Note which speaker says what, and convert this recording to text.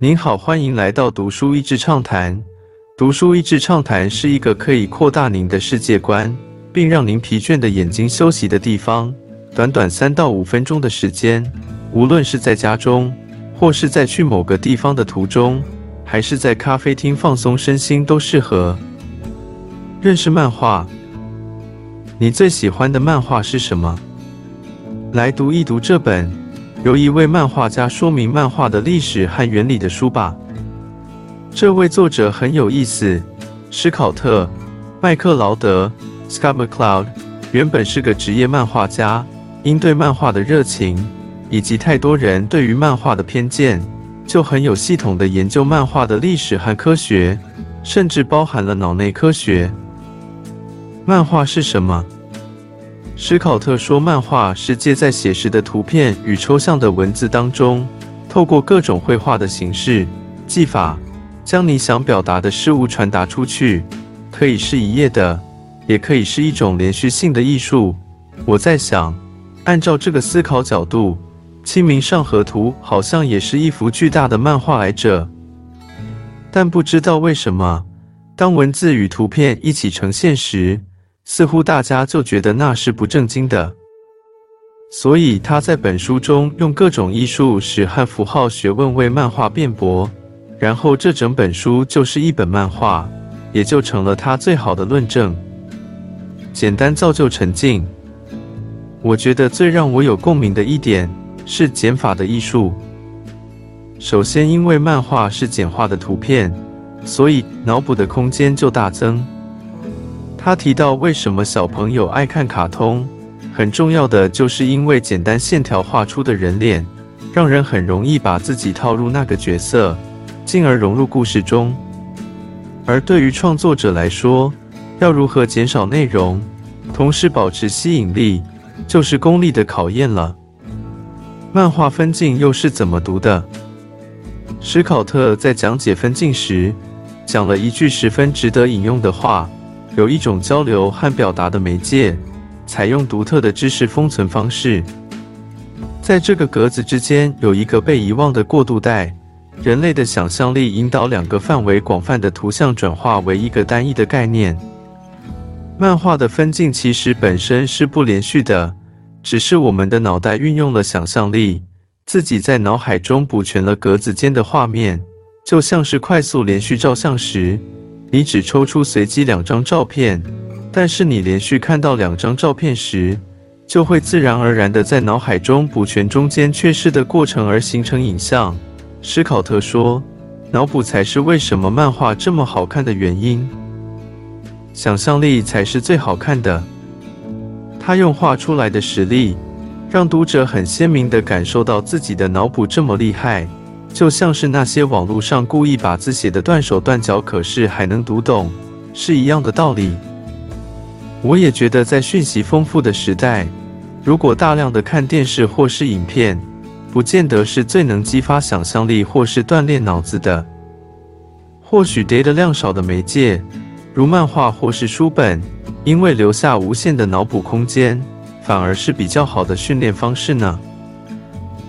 Speaker 1: 您好，欢迎来到读书益智畅谈。读书益智畅谈是一个可以扩大您的世界观，并让您疲倦的眼睛休息的地方。短短三到五分钟的时间，无论是在家中，或是在去某个地方的途中，还是在咖啡厅放松身心，都适合。认识漫画，你最喜欢的漫画是什么？来读一读这本。由一位漫画家说明漫画的历史和原理的书吧。这位作者很有意思，史考特·麦克劳德 （Scott McCloud） 原本是个职业漫画家，因对漫画的热情以及太多人对于漫画的偏见，就很有系统的研究漫画的历史和科学，甚至包含了脑内科学。漫画是什么？史考特说：“漫画是借在写实的图片与抽象的文字当中，透过各种绘画的形式、技法，将你想表达的事物传达出去。可以是一页的，也可以是一种连续性的艺术。”我在想，按照这个思考角度，《清明上河图》好像也是一幅巨大的漫画来着。但不知道为什么，当文字与图片一起呈现时，似乎大家就觉得那是不正经的，所以他在本书中用各种艺术史和符号学问为漫画辩驳，然后这整本书就是一本漫画，也就成了他最好的论证。简单造就沉静。我觉得最让我有共鸣的一点是减法的艺术。首先，因为漫画是简化的图片，所以脑补的空间就大增。他提到，为什么小朋友爱看卡通，很重要的就是因为简单线条画出的人脸，让人很容易把自己套入那个角色，进而融入故事中。而对于创作者来说，要如何减少内容，同时保持吸引力，就是功力的考验了。漫画分镜又是怎么读的？史考特在讲解分镜时，讲了一句十分值得引用的话。有一种交流和表达的媒介，采用独特的知识封存方式。在这个格子之间有一个被遗忘的过渡带。人类的想象力引导两个范围广泛的图像转化为一个单一的概念。漫画的分镜其实本身是不连续的，只是我们的脑袋运用了想象力，自己在脑海中补全了格子间的画面，就像是快速连续照相时。你只抽出随机两张照片，但是你连续看到两张照片时，就会自然而然的在脑海中补全中间缺失的过程，而形成影像。史考特说：“脑补才是为什么漫画这么好看的原因，想象力才是最好看的。他用画出来的实力，让读者很鲜明的感受到自己的脑补这么厉害。”就像是那些网络上故意把字写的断手断脚，可是还能读懂，是一样的道理。我也觉得，在讯息丰富的时代，如果大量的看电视或是影片，不见得是最能激发想象力或是锻炼脑子的。或许 data 量少的媒介，如漫画或是书本，因为留下无限的脑补空间，反而是比较好的训练方式呢。